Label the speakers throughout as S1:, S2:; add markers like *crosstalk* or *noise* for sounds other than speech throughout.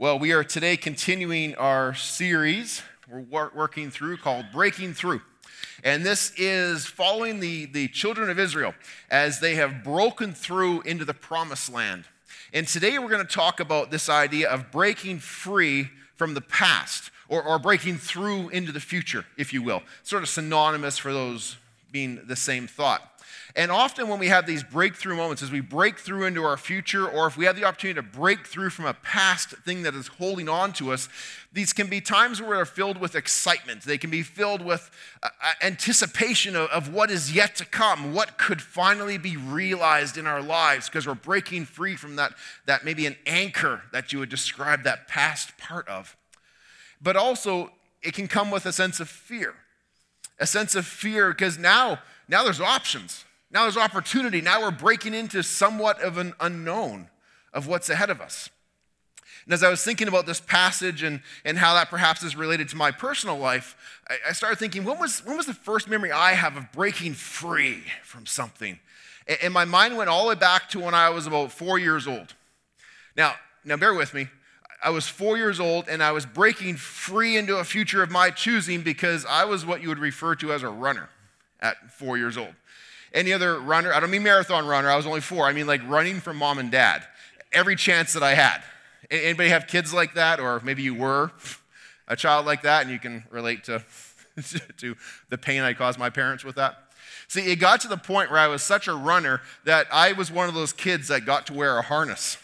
S1: Well, we are today continuing our series we're working through called Breaking Through. And this is following the, the children of Israel as they have broken through into the promised land. And today we're going to talk about this idea of breaking free from the past or, or breaking through into the future, if you will. Sort of synonymous for those being the same thought. And often, when we have these breakthrough moments, as we break through into our future, or if we have the opportunity to break through from a past thing that is holding on to us, these can be times where they're filled with excitement. They can be filled with uh, uh, anticipation of, of what is yet to come, what could finally be realized in our lives, because we're breaking free from that, that maybe an anchor that you would describe that past part of. But also, it can come with a sense of fear. A sense of fear because now, now there's options now there's opportunity. Now we're breaking into somewhat of an unknown of what's ahead of us. And as I was thinking about this passage and, and how that perhaps is related to my personal life, I, I started thinking, when was, when was the first memory I have of breaking free from something? And, and my mind went all the way back to when I was about four years old. Now, now bear with me. I was four years old and I was breaking free into a future of my choosing because I was what you would refer to as a runner at four years old. Any other runner, I don't mean marathon runner, I was only four. I mean like running from mom and dad every chance that I had. Anybody have kids like that? Or maybe you were a child like that and you can relate *laughs* to, to the pain I caused my parents with that? See, it got to the point where I was such a runner that I was one of those kids that got to wear a harness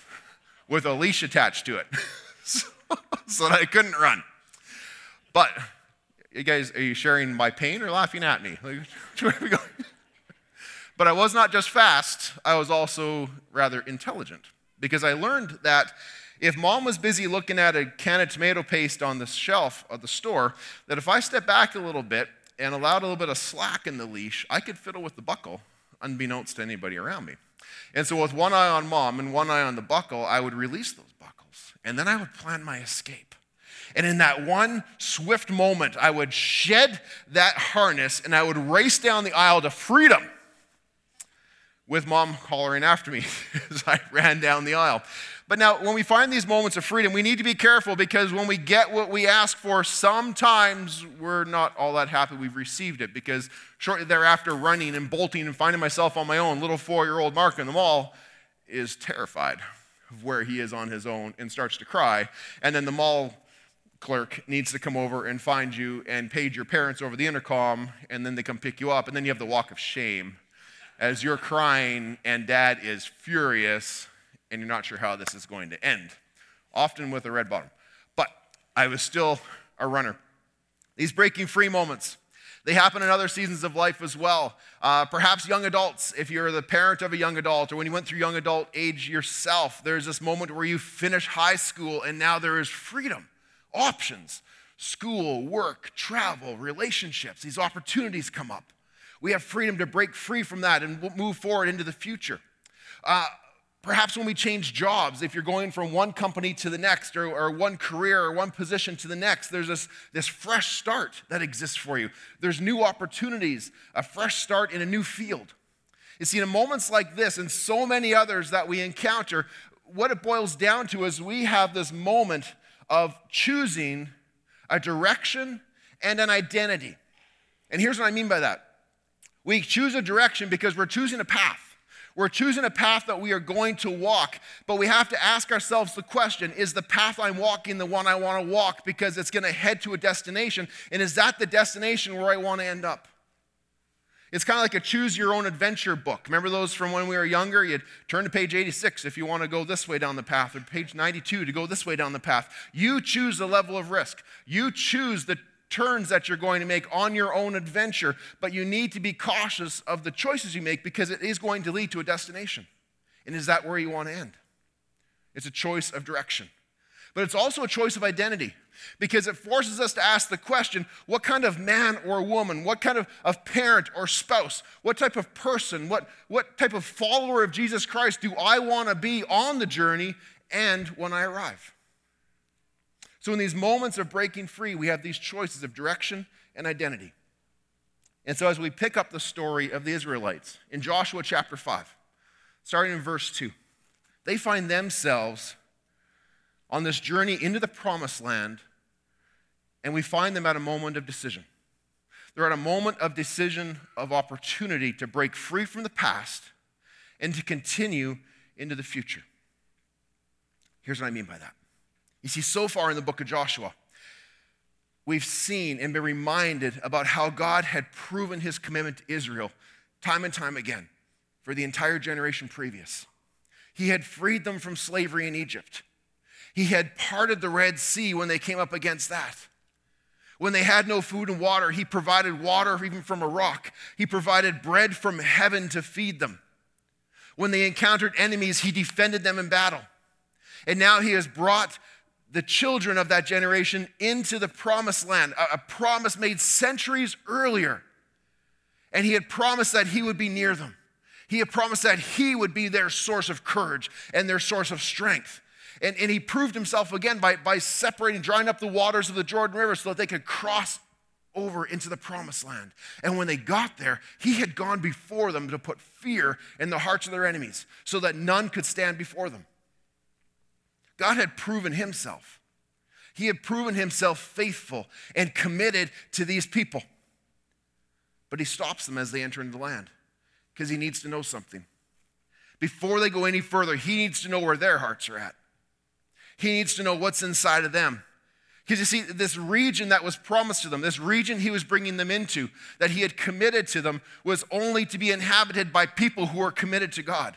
S1: with a leash attached to it *laughs* so, so that I couldn't run. But, you guys, are you sharing my pain or laughing at me? Like, *laughs* where are we going? But I was not just fast, I was also rather intelligent because I learned that if mom was busy looking at a can of tomato paste on the shelf of the store, that if I stepped back a little bit and allowed a little bit of slack in the leash, I could fiddle with the buckle unbeknownst to anybody around me. And so, with one eye on mom and one eye on the buckle, I would release those buckles and then I would plan my escape. And in that one swift moment, I would shed that harness and I would race down the aisle to freedom with mom hollering after me *laughs* as I ran down the aisle. But now, when we find these moments of freedom, we need to be careful because when we get what we ask for, sometimes we're not all that happy we've received it. Because shortly thereafter, running and bolting and finding myself on my own, little four year old Mark in the mall is terrified of where he is on his own and starts to cry. And then the mall clerk needs to come over and find you and page your parents over the intercom, and then they come pick you up, and then you have the walk of shame as you're crying and dad is furious and you're not sure how this is going to end, often with a red bottom. But I was still a runner. These breaking free moments, they happen in other seasons of life as well. Uh, perhaps young adults, if you're the parent of a young adult, or when you went through young adult age yourself, there's this moment where you finish high school and now there is freedom, options, school, work, travel, relationships. These opportunities come up. We have freedom to break free from that and move forward into the future. Uh, perhaps when we change jobs, if you're going from one company to the next, or, or, one career or one position to the next, there's this, this fresh start that exists for you. There's new opportunities, a fresh start in a new field. You see, in moments like this and so many others that we encounter, what it boils down to is we have this moment of choosing a direction and an identity. And here's what I mean by that we choose a direction because we're choosing a path. We're choosing a path that we are going to walk, but we have to ask ourselves the question is the path I'm walking the one I want to walk because it's going to head to a destination? And is that the destination where I want to end up? It's kind of like a choose your own adventure book. Remember those from when we were younger? You'd turn to page 86 if you want to go this way down the path, or page 92 to go this way down the path. You choose the level of risk. You choose the turns that you're going to make on your own adventure, but you need to be cautious of the choices you make because it is going to lead to a destination. And is that where you want to end? It's a choice of direction. But it's also a choice of identity because it forces us to ask the question what kind of man or woman, what kind of, of parent or spouse, what type of person, what, what type of follower of Jesus Christ do I want to be on the journey and when I arrive? So, in these moments of breaking free, we have these choices of direction and identity. And so, as we pick up the story of the Israelites in Joshua chapter 5, starting in verse 2, they find themselves on this journey into the promised land, and we find them at a moment of decision. They're at a moment of decision, of opportunity to break free from the past and to continue into the future. Here's what I mean by that. You see, so far in the book of Joshua, we've seen and been reminded about how God had proven his commitment to Israel time and time again for the entire generation previous. He had freed them from slavery in Egypt. He had parted the Red Sea when they came up against that. When they had no food and water, He provided water even from a rock. He provided bread from heaven to feed them. When they encountered enemies, He defended them in battle. And now He has brought the children of that generation into the promised land, a, promise made centuries earlier. And He had promised that He would be near them. He had promised that He would be their source of courage and their source of strength. And, and He proved Himself again by, by separating, drying up the waters of the Jordan River so that they could cross over into the promised land. And when they got there, He had gone before them to put fear in the hearts of their enemies so that none could stand before them. God had proven Himself. He had proven Himself faithful and committed to these people. But He stops them as they enter into the land because he needs to know something. Before they go any further, he needs to know where their hearts are at. He needs to know what's inside of them. Because you see, this region that was promised to them, this region he was bringing them into, that he had committed to them, was only to be inhabited by people who were committed to God.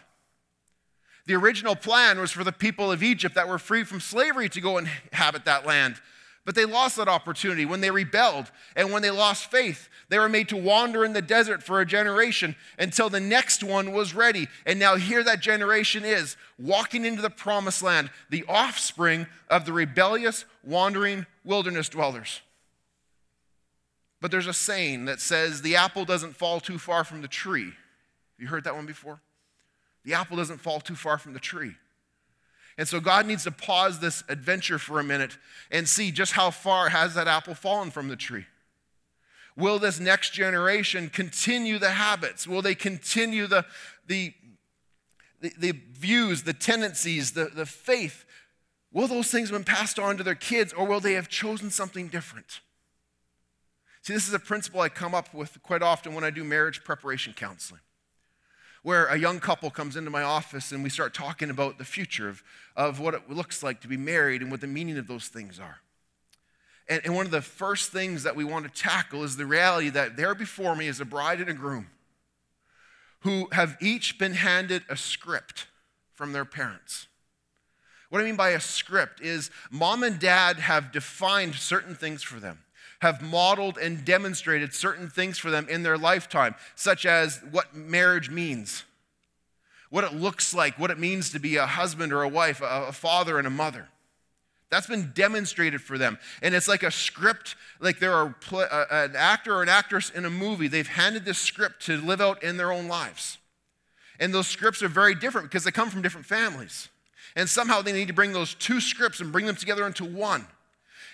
S1: The original plan was for the people of Egypt that were free from slavery to go and inhabit that land. But they lost that opportunity when they rebelled and when they lost faith. They were made to wander in the desert for a generation until the next one was ready. And now here that generation is, walking into the promised land, the offspring of the rebellious, wandering wilderness dwellers. But there's a saying that says the apple doesn't fall too far from the tree. You heard that one before? The apple doesn't fall too far from the tree. And so God needs to pause this adventure for a minute and see just how far has that apple fallen from the tree. Will this next generation continue the habits? Will they continue the, the, the, the views, the tendencies, the, the faith? Will those things have been passed on to their kids or will they have chosen something different? See, this is a principle I come up with quite often when I do marriage preparation counseling where a young couple comes into my office and we start talking about the future of, of what it looks like to be married and what the meaning of those things are. And, and one of the first things that we want to tackle is the reality that there before me is a bride and a groom who have each been handed a script from their parents. What I mean by a script is mom and dad have defined certain things for them have modeled and demonstrated certain things for them in their lifetime, such as what marriage means, what it looks like, what it means to be a husband or a wife, a, father and a mother. That's been demonstrated for them. And it's like a script, like they're a, uh, uh, an actor or an actress in a movie. They've handed this script to live out in their own lives. And those scripts are very different because they come from different families. And somehow they need to bring those two scripts and bring them together into one.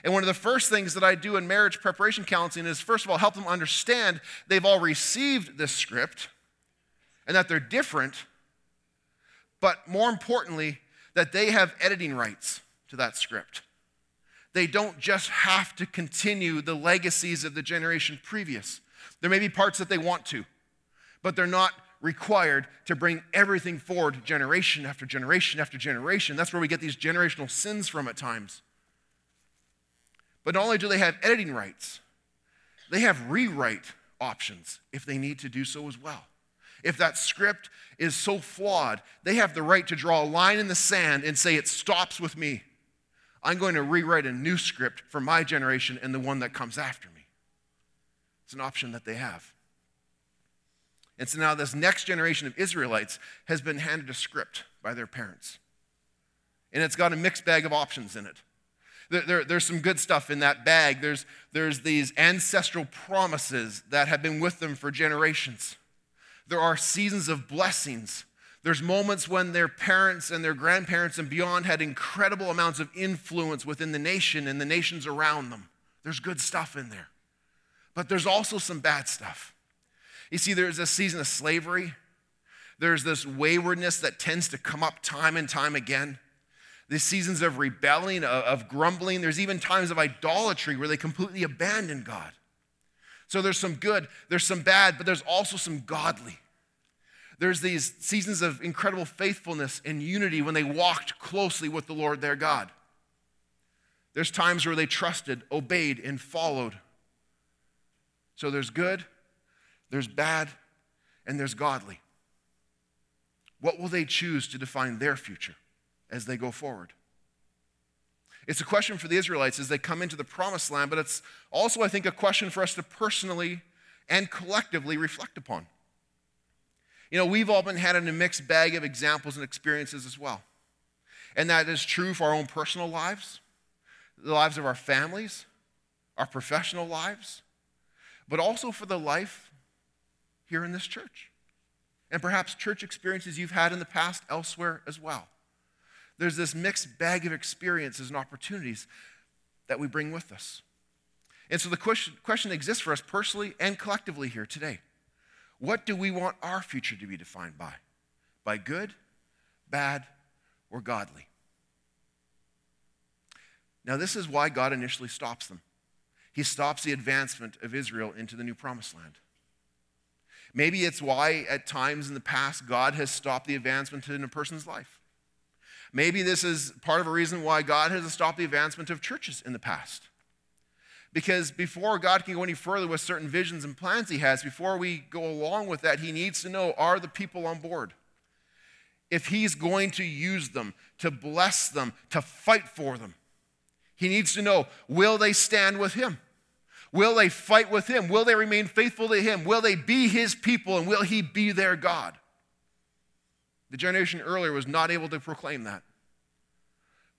S1: And one of the first things that I do in marriage preparation counseling is, first of all, help them understand they've all received this script and that they're different, but more importantly, that they have editing rights to that script. They don't just have to continue the legacies of the generation previous. There may be parts that they want to, but they're not required to bring everything forward generation after generation after generation. That's where we get these generational sins from at times. But not only do they have editing rights, they have rewrite options if they need to do so as well. If that script is so flawed, they have the right to draw a line in the sand and say, It stops with me. I'm going to rewrite a new script for my generation and the one that comes after me. It's an option that they have. And so now, this next generation of Israelites has been handed a script by their parents. And it's got a mixed bag of options in it. There, there, there's some good stuff in that bag. There's, there's these ancestral promises that have been with them for generations. There are seasons of blessings. There's moments when their parents and their grandparents and beyond had incredible amounts of influence within the nation and the nations around them. There's good stuff in there. But there's also some bad stuff. You see, there's a season of slavery. There's this waywardness that tends to come up time and time again. These seasons of rebelling, uh, of grumbling. There's even times of idolatry where they completely abandon God. So there's some good, there's some bad, but there's also some godly. There's these seasons of incredible faithfulness and unity when they walked closely with the Lord their God. There's times where they trusted, obeyed, and followed. So there's good, there's bad, and there's godly. What will they choose to define their future as they go forward? It's a question for the Israelites as they come into the promised land, but it's also, I think, a question for us to personally and collectively reflect upon. You know, we've all been had in a mixed bag of examples and experiences as well. And that is true for our own personal lives, the lives of our families, our professional lives, but also for the life here in this church. And perhaps church experiences you've had in the past elsewhere as well. There's this mixed bag of experiences and opportunities that we bring with us. And so the question, question exists for us personally and collectively here today. What do we want our future to be defined by? By good, bad, or godly? Now, this is why God initially stops them. He stops the advancement of Israel into the new promised land. Maybe it's why, at times in the past, God has stopped the advancement in a person's life. Maybe this is part of a reason why God has stopped the advancement of churches in the past. Because before God can go any further with certain visions and plans He has, before we go along with that, He needs to know are the people on board? If He's going to use them, to bless them, to fight for them, He needs to know will they stand with Him? Will they fight with Him? Will they remain faithful to Him? Will they be His people and will He be their God? The generation earlier was not able to proclaim that.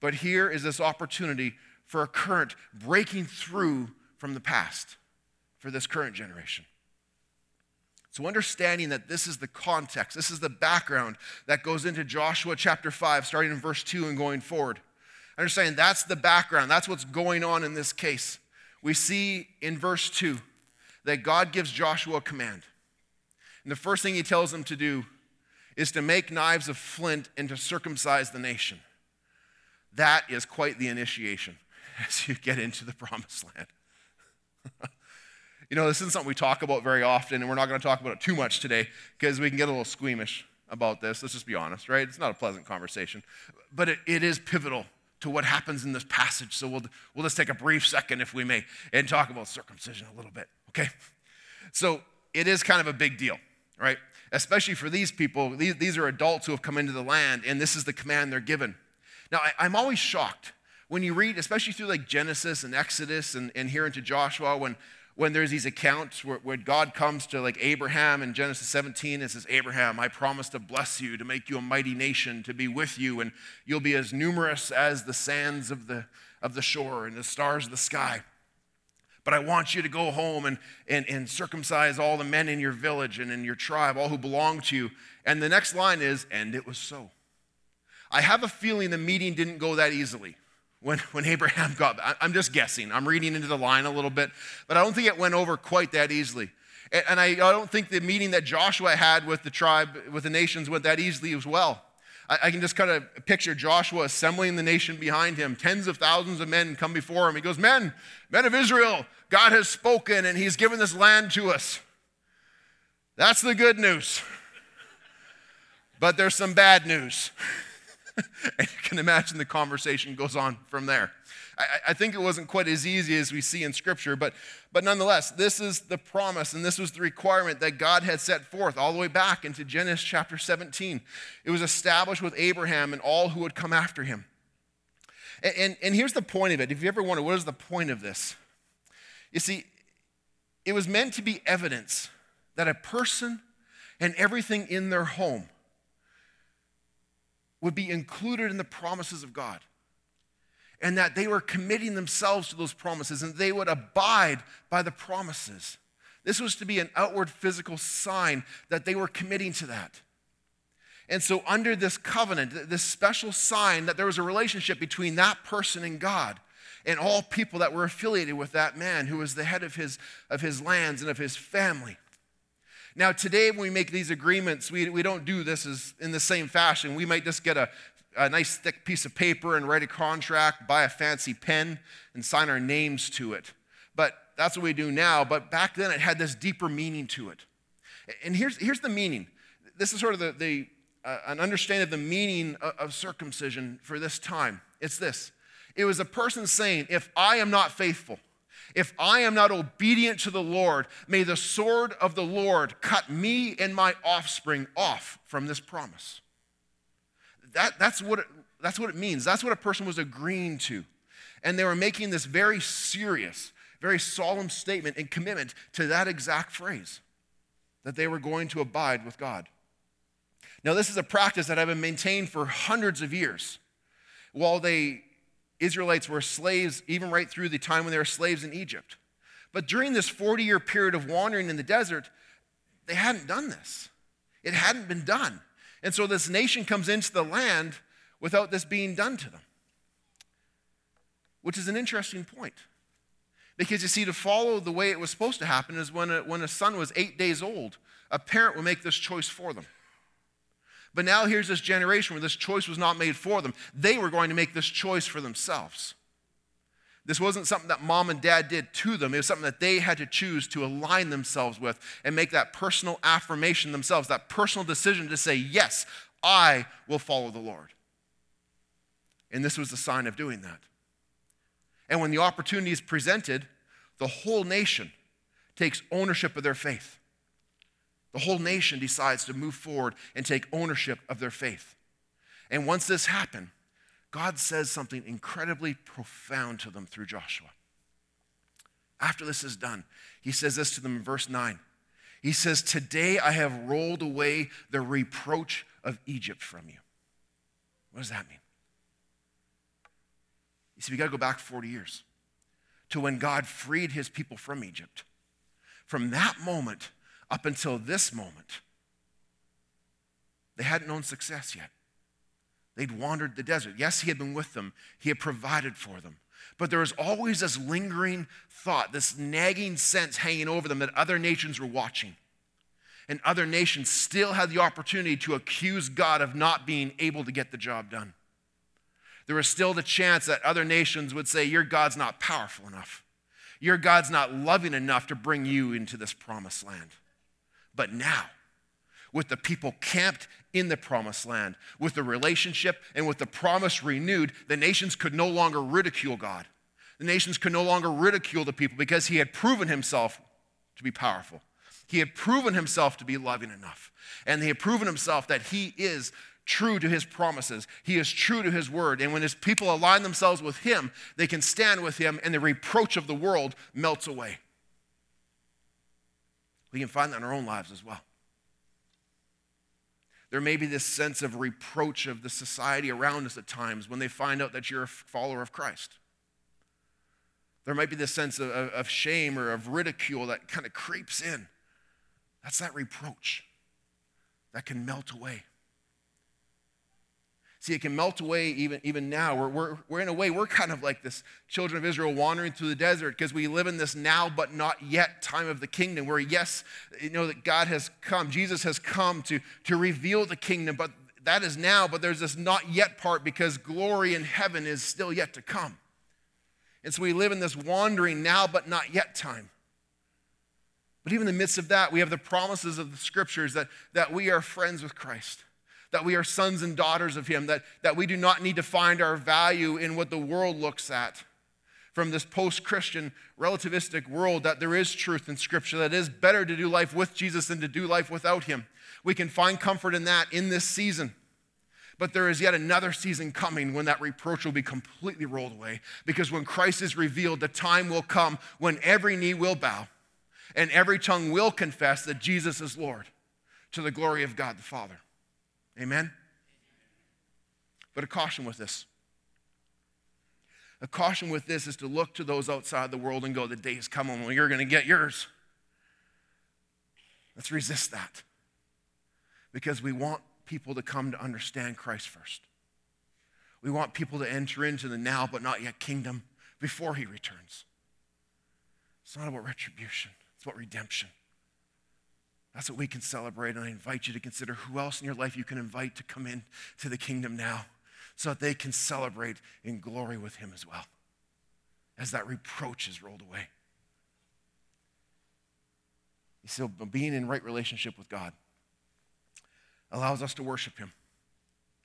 S1: But here is this opportunity for a current breaking through from the past for this current generation. So, understanding that this is the context, this is the background that goes into Joshua chapter 5, starting in verse 2 and going forward. Understanding that's the background, that's what's going on in this case. We see in verse 2 that God gives Joshua a command. And the first thing he tells him to do is to make knives of flint and to circumcise the nation. That is quite the initiation. *laughs* as you get into the promised land. *laughs* you know, this isn't something we talk about very often, and we're not going to talk about it too much today because we can get a little squeamish about this. Let's just be honest, right? It's not a pleasant conversation, but it, it is pivotal to what happens in this passage. So we'll, we'll just take a brief second, if we may, and talk about circumcision a little bit, okay? So it is kind of a big deal, right? Especially for these people. These, these are adults who have come into the land, and this is the command they're given. Now, I, I'm always shocked when you read, especially through like Genesis and Exodus and, and here into Joshua, when, when there's these accounts where, where, God comes to like Abraham in Genesis 17 and says, Abraham, I promise to bless you, to make you a mighty nation, to be with you, and you'll be as numerous as the sands of the, of the shore and the stars of the sky. But I want you to go home and, and, and circumcise all the men in your village and in your tribe, all who belong to you. And the next line is, and it was so. I have a feeling the meeting didn't go that easily when, *laughs* when Abraham got, I'm just guessing, I'm reading into the line a little bit, but I don't think it went over quite that easily. And I, don't think the meeting that Joshua had with the tribe, with the nations, went that easily as well. I can just kind of picture Joshua assembling the nation behind him. Tens of thousands of men come before him. He goes, Men, men of Israel, God has spoken and he's given this land to us. That's the good news. But there's some bad news. *laughs* and you can imagine the conversation goes on from there. I, I, think it wasn't quite as easy as we see in Scripture, but, but nonetheless, this is the promise and this was the requirement that God had set forth all the way back into Genesis chapter 17. It was established with Abraham and all who would come after him. And, and, and here's the point of it. If you ever wonder, what is the point of this? You see, it was meant to be evidence that a person and everything in their home would be included in the promises of God. And that they were committing themselves to those promises and they would abide by the promises. This was to be an outward physical sign that they were committing to that. And so, under this covenant, this special sign that there was a relationship between that person and God and all people that were affiliated with that man who was the head of his, of his lands and of his family. Now, today, when we make these agreements, we, we don't do this as in the same fashion. We might just get a, a nice thick piece of paper and write a contract, buy a fancy pen, and sign our names to it. But that's what we do now. But back then, it had this deeper meaning to it. And here's, here's the meaning. This is sort of the, the uh, an understanding of the meaning of, of circumcision for this time. It's this it was a person saying, If I am not faithful, if I am not obedient to the Lord, may the sword of the Lord cut me and my offspring off from this promise. That, that's, what it, that's what it means. That's what a person was agreeing to. And they were making this very serious, very solemn statement and commitment to that exact phrase that they were going to abide with God. Now, this is a practice that had been maintained for hundreds of years. While the Israelites were slaves, even right through the time when they were slaves in Egypt. But during this 40 year period of wandering in the desert, they hadn't done this. It hadn't been done. And so this nation comes into the land without this being done to them, which is an interesting point. Because you see, to follow the way it was supposed to happen is when a, when a son was eight days old, a parent would make this choice for them. But now here's this generation where this choice was not made for them. They were going to make this choice for themselves. This wasn't something that mom and dad did to them. It was something that they had to choose to align themselves with and make that personal affirmation themselves, that personal decision to say, Yes, I will follow the Lord. And this was the sign of doing that. And when the opportunity is presented, the whole nation takes ownership of their faith. The whole nation decides to move forward and take ownership of their faith. And once this happened, God says something incredibly profound to them through Joshua. After this is done, he says this to them in verse 9. He says, Today I have rolled away the reproach of Egypt from you. What does that mean? You see, we got to go back 40 years to when God freed his people from Egypt. From that moment, up until this moment, they hadn't known success yet. They'd wandered the desert. Yes, he had been with them, he had provided for them. But there was always this lingering thought, this nagging sense hanging over them that other nations were watching. And other nations still had the opportunity to accuse God of not being able to get the job done. There was still the chance that other nations would say, Your God's not powerful enough. Your God's not loving enough to bring you into this promised land. But now, with the people camped in the promised land, with the relationship and with the promise renewed, the nations could no longer ridicule God. The nations could no longer ridicule the people because he had proven himself to be powerful. He had proven himself to be loving enough. And he had proven himself that he is true to his promises. He is true to his word. And when his people align themselves with him, they can stand with him, and the reproach of the world melts away. We can find that in our own lives as well. There may be this sense of reproach of the society around us at times when they find out that you're a follower of Christ. There might be this sense of, of shame or of ridicule that kind of creeps in. That's that reproach that can melt away. See, it can melt away even, even now. We're, we're, we're in a way, we're kind of like this children of Israel wandering through the desert because we live in this now but not yet time of the kingdom where, yes, you know that God has come, Jesus has come to, to reveal the kingdom, but that is now, but there's this not yet part because glory in heaven is still yet to come. And so we live in this wandering now but not yet time. But even in the midst of that, we have the promises of the scriptures that, that we are friends with Christ that we are sons and daughters of Him, that, that we do not need to find our value in what the world looks at from this post Christian relativistic world, that there is truth in Scripture, that it is better to do life with Jesus than to do life without Him. We can find comfort in that in this season. But there is yet another season coming when that reproach will be completely rolled away. Because when Christ is revealed, the time will come when every knee will bow and every tongue will confess that Jesus is Lord to the glory of God the Father. Amen? But a caution with this. A caution with this is to look to those outside the world and go, the day is coming when you're going to get yours. Let's resist that. Because we want people to come to understand Christ first. We want people to enter into the now but not yet kingdom before he returns. It's not about retribution, it's about redemption. That's what we can celebrate. And I invite you to consider who else in your life you can invite to come in to the kingdom now so that they can celebrate in glory with him as well as that reproach is rolled away. You see, being in right relationship with God allows us to worship him.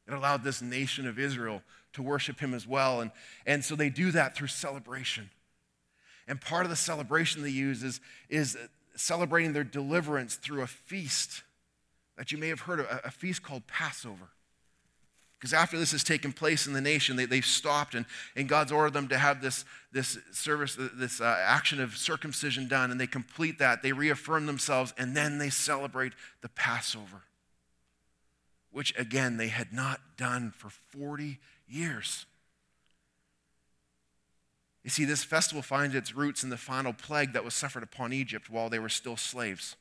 S1: It allowed this nation of Israel to worship him as well. And, and so they do that through celebration. And part of the celebration they use is, is celebrating their deliverance through a feast that you may have heard of, a, feast called Passover. Because after this has taken place in the nation, they, they've stopped and, and God's ordered them to have this, this service, this uh, action of circumcision done, and they complete that. They reaffirm themselves, and then they celebrate the Passover, which again they had not done for 40 years. You see, this festival finds its roots in the final plague that was suffered upon Egypt while they were still slaves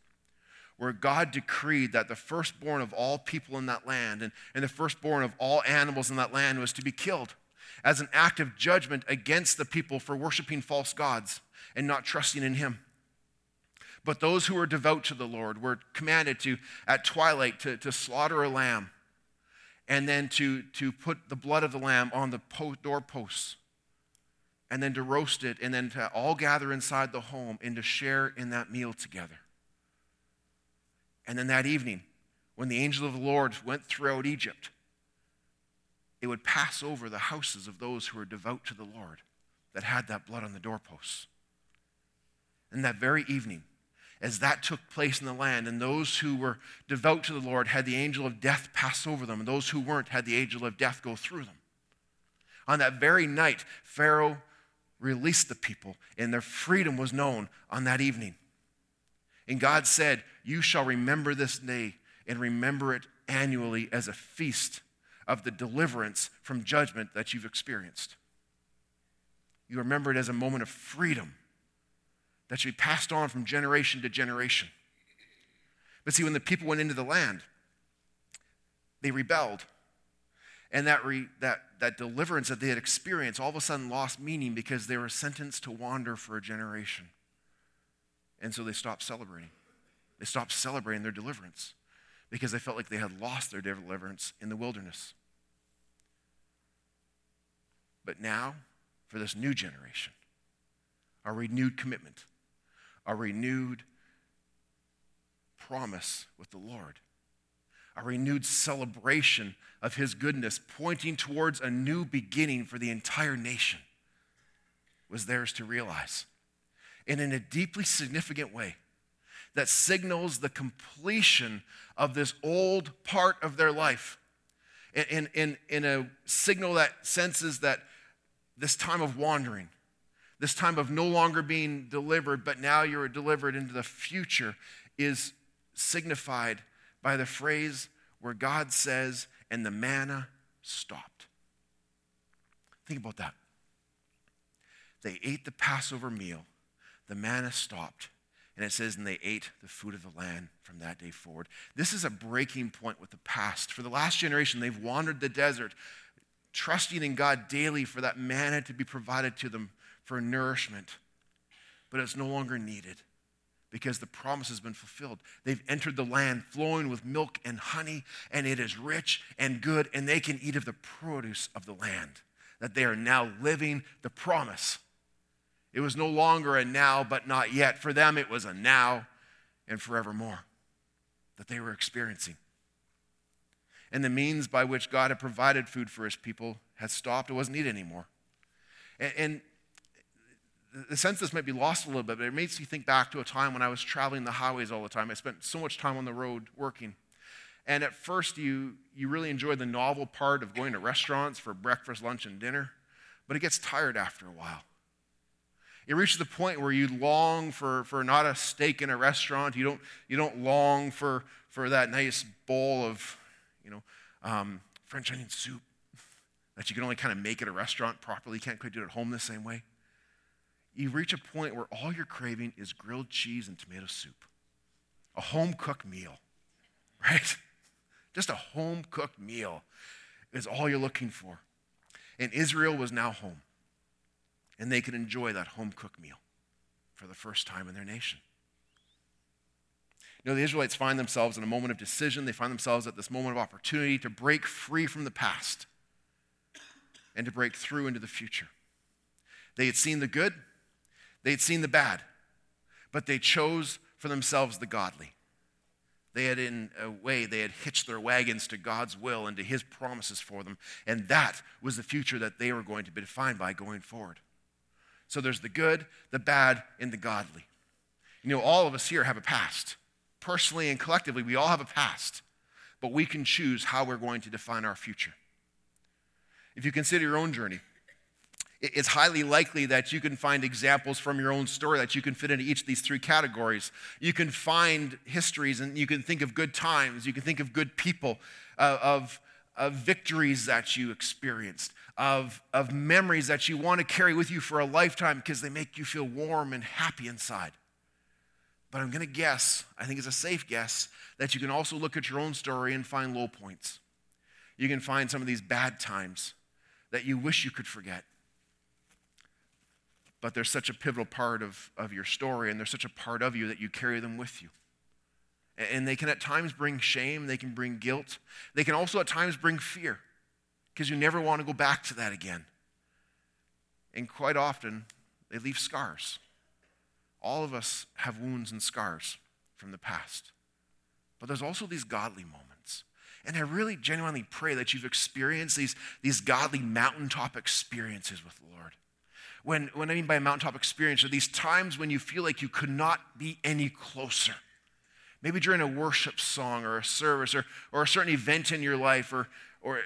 S1: where God decreed that the firstborn of all people in that land and, and the firstborn of all animals in that land was to be killed as an act of judgment against the people for worshiping false gods and not trusting in Him. But those who were devout to the Lord were commanded to, at twilight, to, to slaughter a lamb and then to, to put the blood of the lamb on the doorposts and then to roast it and then to all gather inside the home and to share in that meal together. And then that evening, when the angel of the Lord went throughout Egypt, it would pass over the houses of those who were devout to the Lord that had that blood on the doorposts. And that very evening, as that took place in the land, and those who were devout to the Lord had the angel of death pass over them, and those who weren't had the angel of death go through them. On that very night, Pharaoh released the people, and their freedom was known on that evening. And God said, You shall remember this day and remember it annually as a feast of the deliverance from judgment that you've experienced. You remember it as a moment of freedom that should be passed on from generation to generation. But see, when the people went into the land, they rebelled. And that, re, that, that deliverance that they had experienced all of a sudden lost meaning because they were sentenced to wander for a generation. And so they stopped celebrating. They stopped celebrating their deliverance because they felt like they had lost their deliverance in the wilderness. But now, for this new generation, a renewed commitment, a renewed promise with the Lord, a renewed celebration of His goodness, pointing towards a new beginning for the entire nation, was theirs to realize and in a deeply significant way that signals the completion of this old part of their life. In, in, in a signal that senses that this time of wandering, this time of no longer being delivered, but now you're delivered into the future, is signified by the phrase where God says, and the manna stopped. Think about that. They ate the Passover meal the manna stopped. And it says, and they ate the food of the land from that day forward. This is a breaking point with the past. For the last generation, they've wandered the desert, trusting in God daily for that manna to be provided to them for nourishment. But it's no longer needed because the promise has been fulfilled. They've entered the land flowing with milk and honey, and it is rich and good, and they can eat of the produce of the land. That they are now living the promise it was no longer a now but not yet. For them, it was a now and forevermore that they were experiencing. And the means by which God had provided food for his people had stopped. It wasn't needed anymore. And, and the sense this might be lost a little bit, but it makes me think back to a time when I was traveling the highways all the time. I spent so much time on the road working. And at first, you, you really enjoy the novel part of going to restaurants for breakfast, lunch, and dinner, but it gets tired after a while. It reaches the point where you long for, for not a steak in a restaurant. You don't, you don't long for, for that nice bowl of, you know, um, French onion soup *laughs* that you can only kind of make at a restaurant properly. You can't quite do it at home the same way. You reach a point where all you're craving is grilled cheese and tomato soup, a home cooked meal, *laughs* right? Just a home cooked meal is all you're looking for. And Israel was now home and they could enjoy that home cooked meal for the first time in their nation. You know, the Israelites find themselves in a moment of decision. They find themselves at this moment of opportunity to break free from the past and to break through into the future. They had seen the good, they had seen the bad, but they chose for themselves the godly. They had, in a way, they had hitched their wagons to God's will and to His promises for them. And that was the future that they were going to be defined by going forward. So there's the good, the bad, and the godly. You know, all of us here have a past. Personally and collectively, we all have a past, but we can choose how we're going to define our future. If you consider your own journey, it's highly likely that you can find examples from your own story that you can fit into each of these three categories. You can find histories and you can think of good times, you can think of good people, uh, of, of victories that you experienced, of, of memories that you want to carry with you for a lifetime because they make you feel warm and happy inside. But I'm going to guess, I think it's a safe guess, that you can also look at your own story and find low points. You can find some of these bad times that you wish you could forget but they're such a pivotal part of, of your story and they're such a part of you that you carry them with you. And they can at times bring shame, they can bring guilt, they can also at times bring fear because you never want to go back to that again. And quite often, they leave scars. All of us have wounds and scars from the past. But there's also these godly moments. And I really genuinely pray that you've experienced these, these godly mountaintop experiences with the Lord when, when I mean by a mountaintop experience are these times when you feel like you could not be any closer. Maybe during a worship song or a service or, or a certain event in your life or, or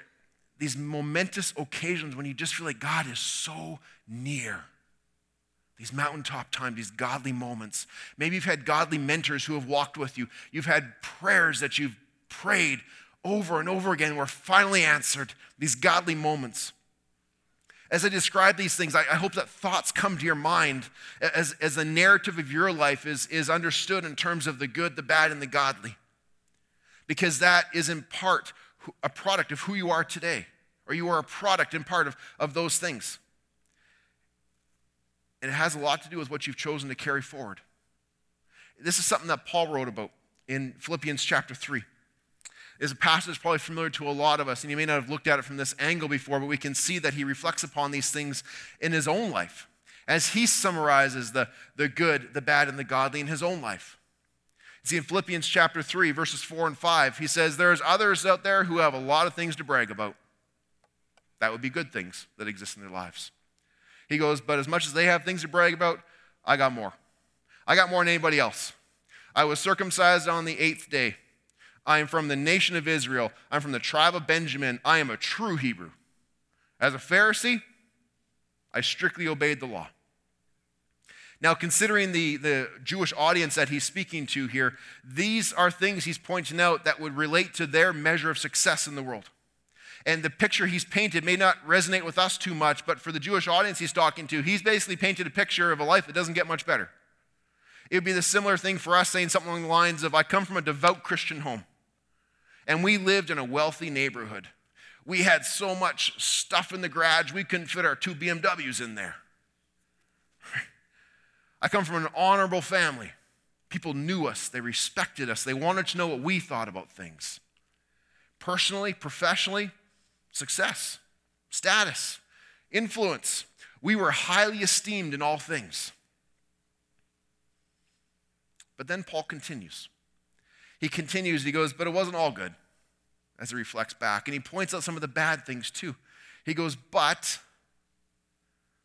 S1: these momentous occasions when you just feel like God is so near. These mountaintop times, these godly moments. Maybe you've had godly mentors who have walked with you. You've had prayers that you've prayed over and over again were finally answered. These godly moments as I describe these things, I, I, hope that thoughts come to your mind as, as the narrative of your life is, is understood in terms of the good, the bad, and the godly. Because that is in part a product of who you are today, or you are a product in part of, of those things. And it has a lot to do with what you've chosen to carry forward. This is something that Paul wrote about in Philippians chapter 3 is a passage probably familiar to a lot of us, and you may not have looked at it from this angle before, but we can see that he reflects upon these things in his own life as he summarizes the, the good, the bad, and the godly in his own life. see, in Philippians chapter 3, verses 4 and 5, he says, There's others out there who have a lot of things to brag about. That would be good things that exist in their lives. He goes, But as much as they have things to brag about, I got more. I got more than anybody else. I was circumcised on the eighth day. I am from the nation of Israel. I'm from the tribe of Benjamin. I am a true Hebrew. As a Pharisee, I strictly obeyed the law. Now, considering the, the Jewish audience that he's speaking to here, these are things he's pointing out that would relate to their measure of success in the world. And the picture he's painted may not resonate with us too much, but for the Jewish audience he's talking to, he's basically painted a picture of a life that doesn't get much better. It would be the similar thing for us saying something along the lines of, I come from a devout Christian home. And we lived in a wealthy neighborhood. We had so much stuff in the garage, we couldn't fit our two BMWs in there. I come from an honorable family. People knew us, they respected us, they wanted to know what we thought about things. Personally, professionally, success, status, influence. We were highly esteemed in all things. But then Paul continues he continues, he goes, but it wasn't all good as he reflects back. And he points out some of the bad things too. He goes, but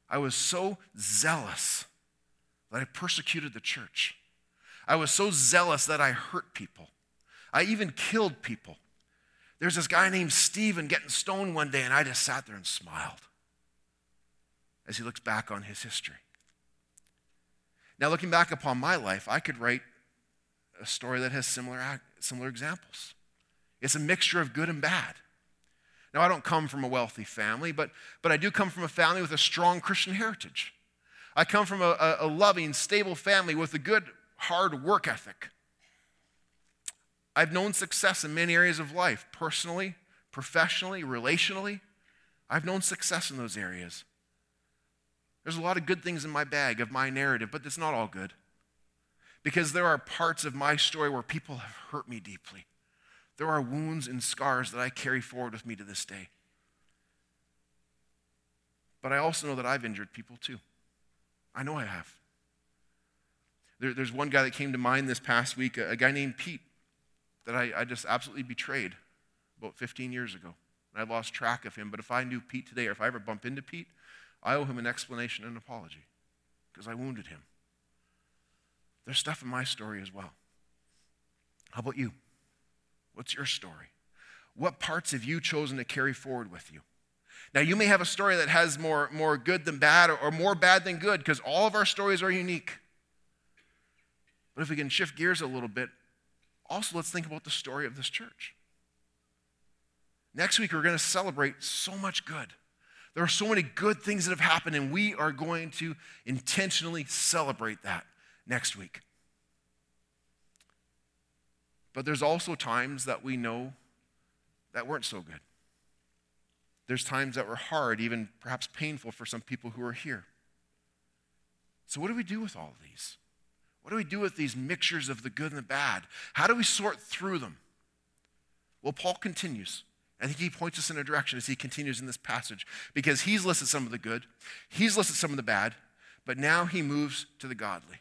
S1: I was so zealous that I persecuted the church. I was so zealous that I hurt people. I even killed people. There's this guy named Stephen getting stoned one day, and I just sat there and smiled as he looks back on his history. Now, looking back upon my life, I could write a story that has similar, similar examples. It's a mixture of good and bad. Now, I don't come from a wealthy family, but, but I do come from a family with a strong Christian heritage. I come from a, a loving, stable family with a good, hard work ethic. I've known success in many areas of life, personally, professionally, relationally. I've known success in those areas. There's a lot of good things in my bag of my narrative, but it's not all good because there are parts of my story where people have hurt me deeply. There are wounds and scars that I carry forward with me to this day. But I also know that I've injured people too. I know I have. There, there's one guy that came to mind this past week, a, a guy named Pete, that I, I just absolutely betrayed about 15 years ago. And I lost track of him. But if I knew Pete today, or if I ever bump into Pete, I owe him an explanation and an apology because I wounded him. There's stuff in my story as well. How about you? What's your story? What parts have you chosen to carry forward with you? Now, you may have a story that has more, more good than bad or, or more bad than good because all of our stories are unique. But if we can shift gears a little bit, also let's think about the story of this church. Next week, we're going to celebrate so much good. There are so many good things that have happened, and we are going to intentionally celebrate that next week. But there's also times that we know that weren't so good. There's times that were hard, even perhaps painful for some people who are here. So, what do we do with all of these? What do we do with these mixtures of the good and the bad? How do we sort through them? Well, Paul continues. I think he points us in a direction as he continues in this passage because he's listed some of the good, he's listed some of the bad, but now he moves to the godly.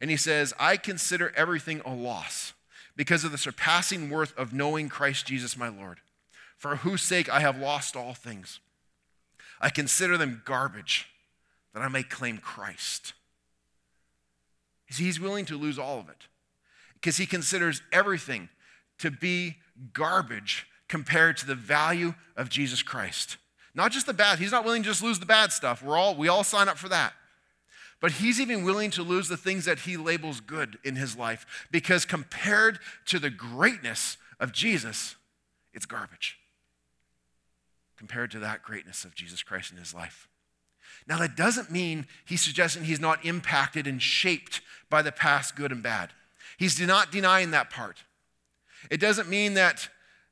S1: And he says, I consider everything a loss because of the surpassing worth of knowing Christ Jesus my Lord, for whose sake I have lost all things. I consider them garbage that I may claim Christ. He's willing to lose all of it because he considers everything to be garbage compared to the value of Jesus Christ. Not just the bad. He's not willing to just lose the bad stuff. We're all, we all sign up for that. But he's even willing to lose the things that he labels good in his life because compared to the greatness of Jesus, it's garbage. Compared to that greatness of Jesus Christ in his life. Now, that doesn't mean he's suggesting he's not impacted and shaped by the past good and bad. He's not denying that part. It doesn't mean that,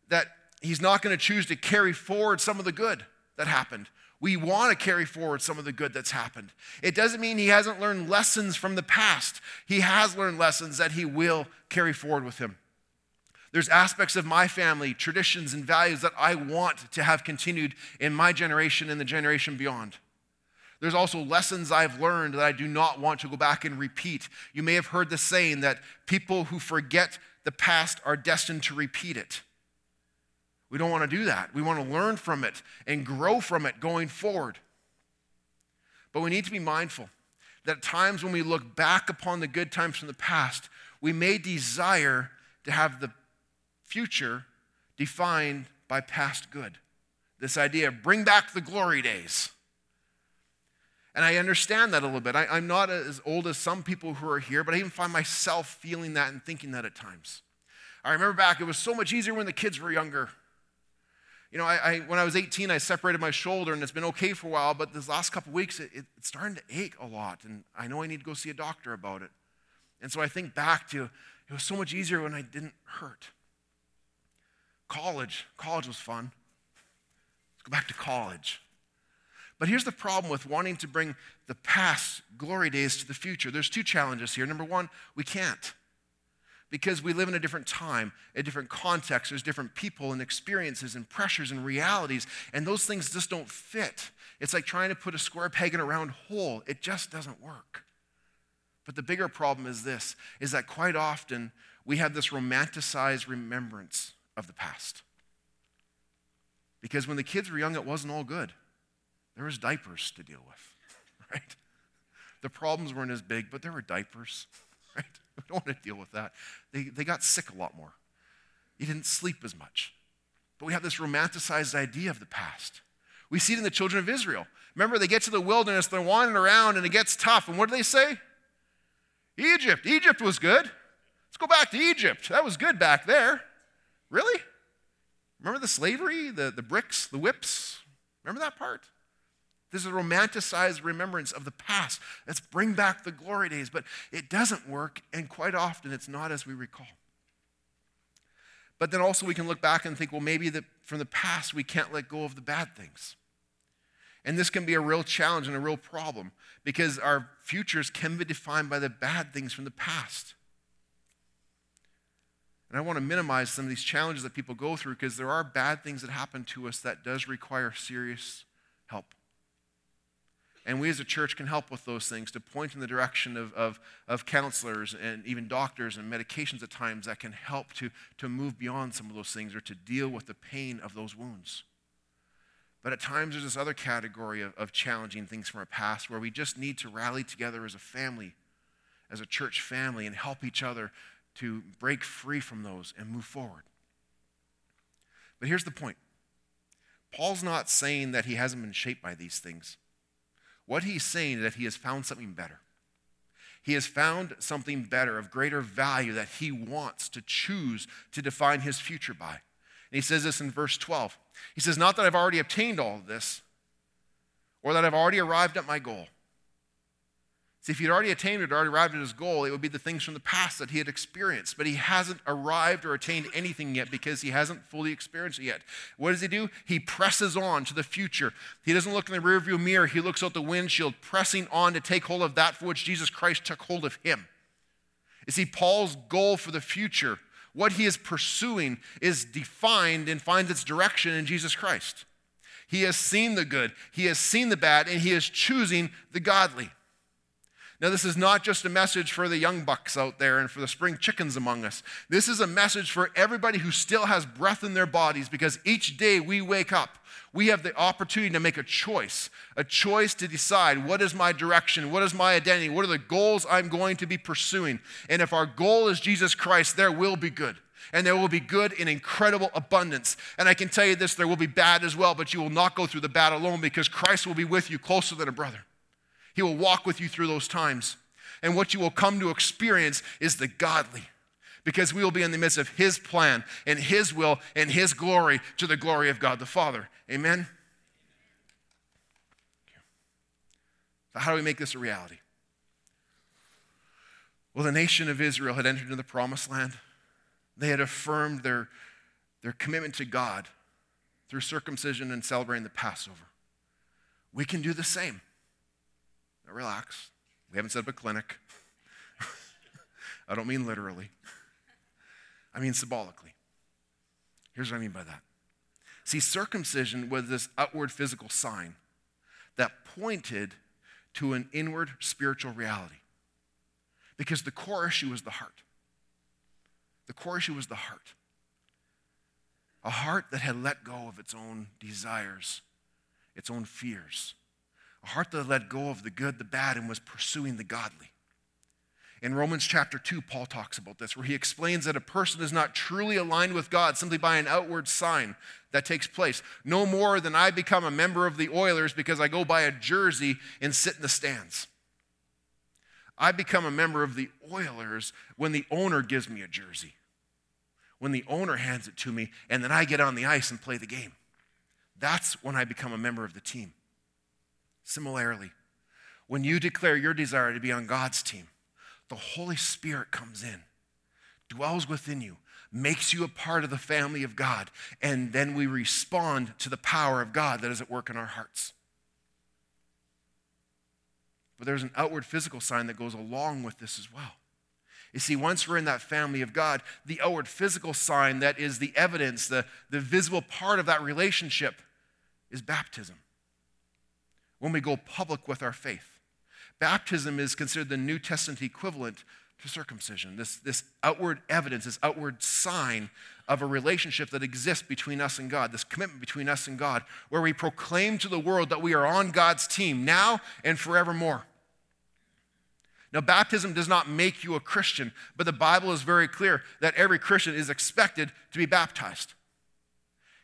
S1: that he's not going to choose to carry forward some of the good that happened. We want to carry forward some of the good that's happened. It doesn't mean he hasn't learned lessons from the past. He has learned lessons that he will carry forward with him. There's aspects of my family, traditions, and values that I want to have continued in my generation and the generation beyond. There's also lessons I've learned that I do not want to go back and repeat. You may have heard the saying that people who forget the past are destined to repeat it. We don't want to do that. We want to learn from it and grow from it going forward. But we need to be mindful that at times when we look back upon the good times from the past, we may desire to have the future defined by past good. This idea of bring back the glory days. And I understand that a little bit. I, am not as old as some people who are here, but I even find myself feeling that and thinking that at times. I remember back, it was so much easier when the kids were younger. You know, I, I, when I was 18, I separated my shoulder, and it's been okay for a while, but this last couple weeks, it, it, it's starting to ache a lot, and I know I need to go see a doctor about it. And so I think back to it was so much easier when I didn't hurt. College, college was fun. Let's go back to college. But here's the problem with wanting to bring the past glory days to the future. There's two challenges here. Number one, we can't because we live in a different time, a different context. There's different people and experiences and pressures and realities, and those things just don't fit. It's like trying to put a square peg in a round hole. It just doesn't work. But the bigger problem is this is that quite often we have this romanticized remembrance of the past. Because when the kids were young, it wasn't all good. There was diapers to deal with, *laughs* right? The problems weren't as big, but there were diapers? *laughs* We don't want to deal with that. They, they got sick a lot more. You didn't sleep as much. But we have this romanticized idea of the past. We see it in the children of Israel. Remember, they get to the wilderness, they're wandering around, and it gets tough. And what do they say? Egypt. Egypt was good. Let's go back to Egypt. That was good back there. Really? Remember the slavery, the, the bricks, the whips? Remember that part? This is a romanticized remembrance of the past. Let's bring back the glory days. But it doesn't work, and quite often it's not as we recall. But then also we can look back and think, well, maybe that from the past we can't let go of the bad things. And this can be a real challenge and a real problem because our futures can be defined by the bad things from the past. And I want to minimize some of these challenges that people go through because there are bad things that happen to us that does require serious help And we as a church can help with those things to point in the direction of, of, of counselors and even doctors and medications at times that can help to, to move beyond some of those things or to deal with the pain of those wounds. But at times there's this other category of, of challenging things from our past where we just need to rally together as a family, as a church family, and help each other to break free from those and move forward. But here's the point Paul's not saying that he hasn't been shaped by these things. What he's saying is that he has found something better. He has found something better of greater value that he wants to choose to define his future by. And he says this in verse 12. He says, Not that I've already obtained all of this or that I've already arrived at my goal See, if he'd already attained it, already arrived at his goal, it would be the things from the past that he had experienced. But he hasn't arrived or attained anything yet because he hasn't fully experienced it yet. What does he do? He presses on to the future. He doesn't look in the rearview mirror, he looks out the windshield, pressing on to take hold of that for which Jesus Christ took hold of him. You see, Paul's goal for the future, what he is pursuing, is defined and finds its direction in Jesus Christ. He has seen the good, he has seen the bad, and he is choosing the godly. Now, this is not just a message for the young bucks out there and for the spring chickens among us. This is a message for everybody who still has breath in their bodies because each day we wake up, we have the opportunity to make a choice, a choice to decide what is my direction, what is my identity, what are the goals I'm going to be pursuing. And if our goal is Jesus Christ, there will be good. And there will be good in incredible abundance. And I can tell you this there will be bad as well, but you will not go through the bad alone because Christ will be with you closer than a brother. He will walk with you through those times. And what you will come to experience is the godly because we will be in the midst of His plan and His will and His glory to the glory of God the Father. Amen? So, how do we make this a reality? Well, the nation of Israel had entered into the promised land. They had affirmed their, their commitment to God through circumcision and celebrating the Passover. We can do the same. Now relax. We haven't set up a clinic. *laughs* I don't mean literally, I mean symbolically. Here's what I mean by that. See, circumcision was this outward physical sign that pointed to an inward spiritual reality. Because the core issue was the heart. The core issue was the heart. A heart that had let go of its own desires, its own fears, a heart that let go of the good, the bad, and was pursuing the godly. In Romans chapter 2, Paul talks about this, where he explains that a person is not truly aligned with God simply by an outward sign that takes place. No more than I become a member of the Oilers because I go buy a jersey and sit in the stands. I become a member of the Oilers when the owner gives me a jersey, when the owner hands it to me, and then I get on the ice and play the game. That's when I become a member of the team. Similarly, when you declare your desire to be on God's team, the Holy Spirit comes in, dwells within you, makes you a part of the family of God, and then we respond to the power of God that is at work in our hearts. But there's an outward physical sign that goes along with this as well. You see, once we're in that family of God, the outward physical sign that is the evidence, the, the visible part of that relationship is baptism when we go public with our faith. Baptism is considered the New Testament equivalent to circumcision, this, this outward evidence, this outward sign of a relationship that exists between us and God, this commitment between us and God, where we proclaim to the world that we are on God's team now and forevermore. Now, baptism does not make you a Christian, but the Bible is very clear that every Christian is expected to be baptized.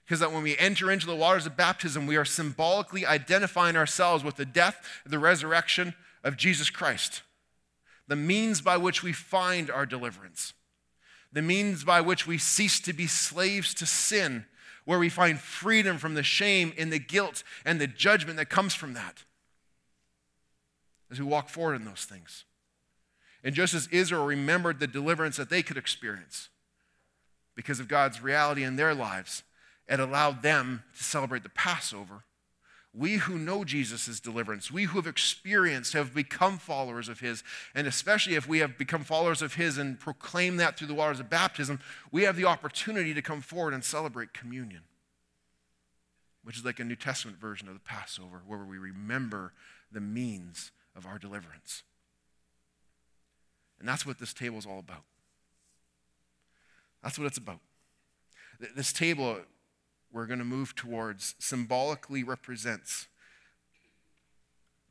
S1: Because that when we enter into the waters of baptism, we are symbolically identifying ourselves with the death, and the resurrection of Jesus Christ, the means by which we find our deliverance, the means by which we cease to be slaves to sin, where we find freedom from the shame and the guilt and the judgment that comes from that as we walk forward in those things. And just as Israel remembered the deliverance that they could experience because of God's reality in their lives, it allowed them to celebrate the Passover. We who know Jesus' deliverance, we who have experienced, have become followers of His, and especially if we have become followers of His and proclaim that through the waters of baptism, we have the opportunity to come forward and celebrate communion, which is like a New Testament version of the Passover, where we remember the means of our deliverance. And that's what this table is all about. That's what it's about. This table we're going to move towards symbolically represents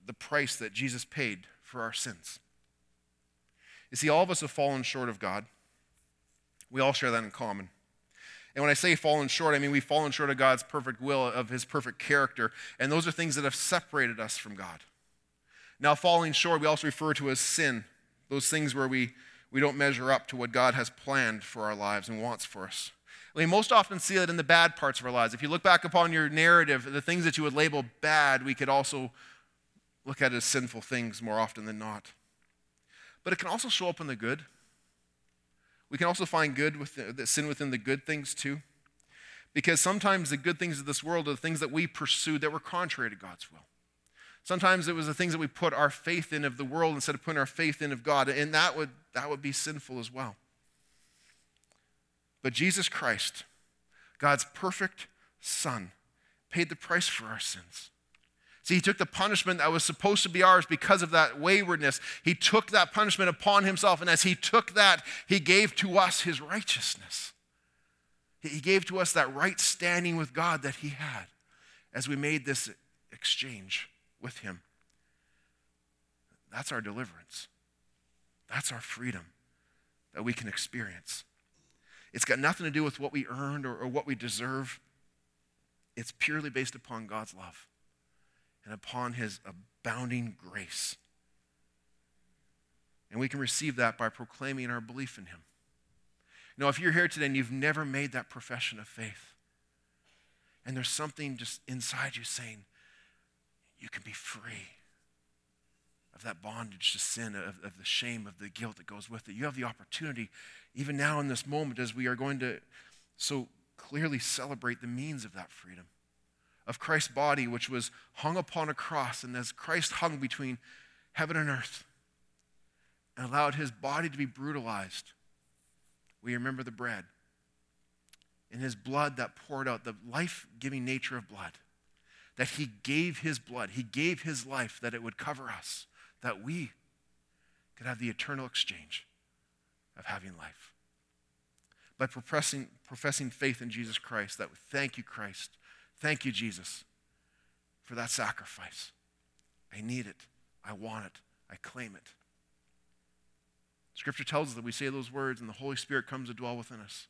S1: the price that Jesus paid for our sins. You see, all of us have fallen short of God. We all share that in common. And when I say fallen short, I mean we've fallen short of God's perfect will, of his perfect character. And those are things that have separated us from God. Now, falling short, we also refer to as sin, those things where we, we don't measure up to what God has planned for our lives and wants for us. We most often see it in the bad parts of our lives. If you look back upon your narrative, the things that you would label bad, we could also look at as sinful things more often than not. But it can also show up in the good. We can also find good with the, sin within the good things too. Because sometimes the good things of this world are the things that we pursued that were contrary to God's will. Sometimes it was the things that we put our faith in of the world instead of putting our faith in of God, and that would, that would be sinful as well. But Jesus Christ, God's perfect Son, paid the price for our sins. See, he took the punishment that was supposed to be ours because of that waywardness. He took that punishment upon himself, and as he took that, he gave to us his righteousness. He gave to us that right standing with God that he had as we made this exchange with him. That's our deliverance. That's our freedom that we can experience. It's got nothing to do with what we earned or, or what we deserve. It's purely based upon God's love and upon his abounding grace. And we can receive that by proclaiming our belief in him. Know, if you're here today and you've never made that profession of faith, and there's something just inside you saying, you can be free of that bondage to sin, of, of the shame, of the guilt that goes with it. You have the opportunity, even now in this moment, as we are going to so clearly celebrate the means of that freedom of Christ's body, which was hung upon a cross. And as Christ hung between heaven and earth and allowed his body to be brutalized, we remember the bread. In his blood that poured out, the life giving nature of blood, that he gave his blood, he gave his life that it would cover us, that we could have the eternal exchange of having life. By professing, professing faith in Jesus Christ, that we thank you, Christ Thank you, Jesus, for that sacrifice. I need it. I want it. I claim it. Scripture tells us that we say those words and the Holy Spirit comes to dwell within us.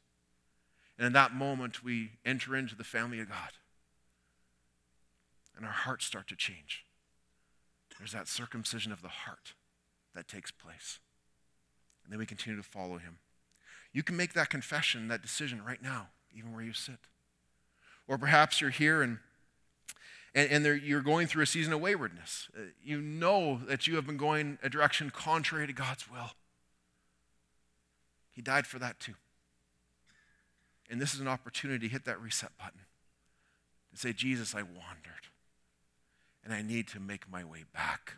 S1: And in that moment, we enter into the family of God. And our hearts start to change. There's that circumcision of the heart that takes place. And then we continue to follow him. You can make that confession, that decision right now, even where you sit. Or perhaps you're here and, and, and you're going through a season of waywardness. Uh, you know that you have been going a direction contrary to God's will. He died for that too. And this is an opportunity to hit that reset button and say, Jesus, I wandered, and I need to make my way back.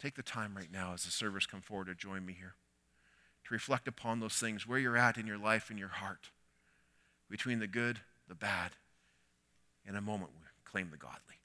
S1: Take the time right now as the servers come forward to join me here to reflect upon those things, where you're at in your life and your heart between the good, the bad. In a moment, we claim the godly.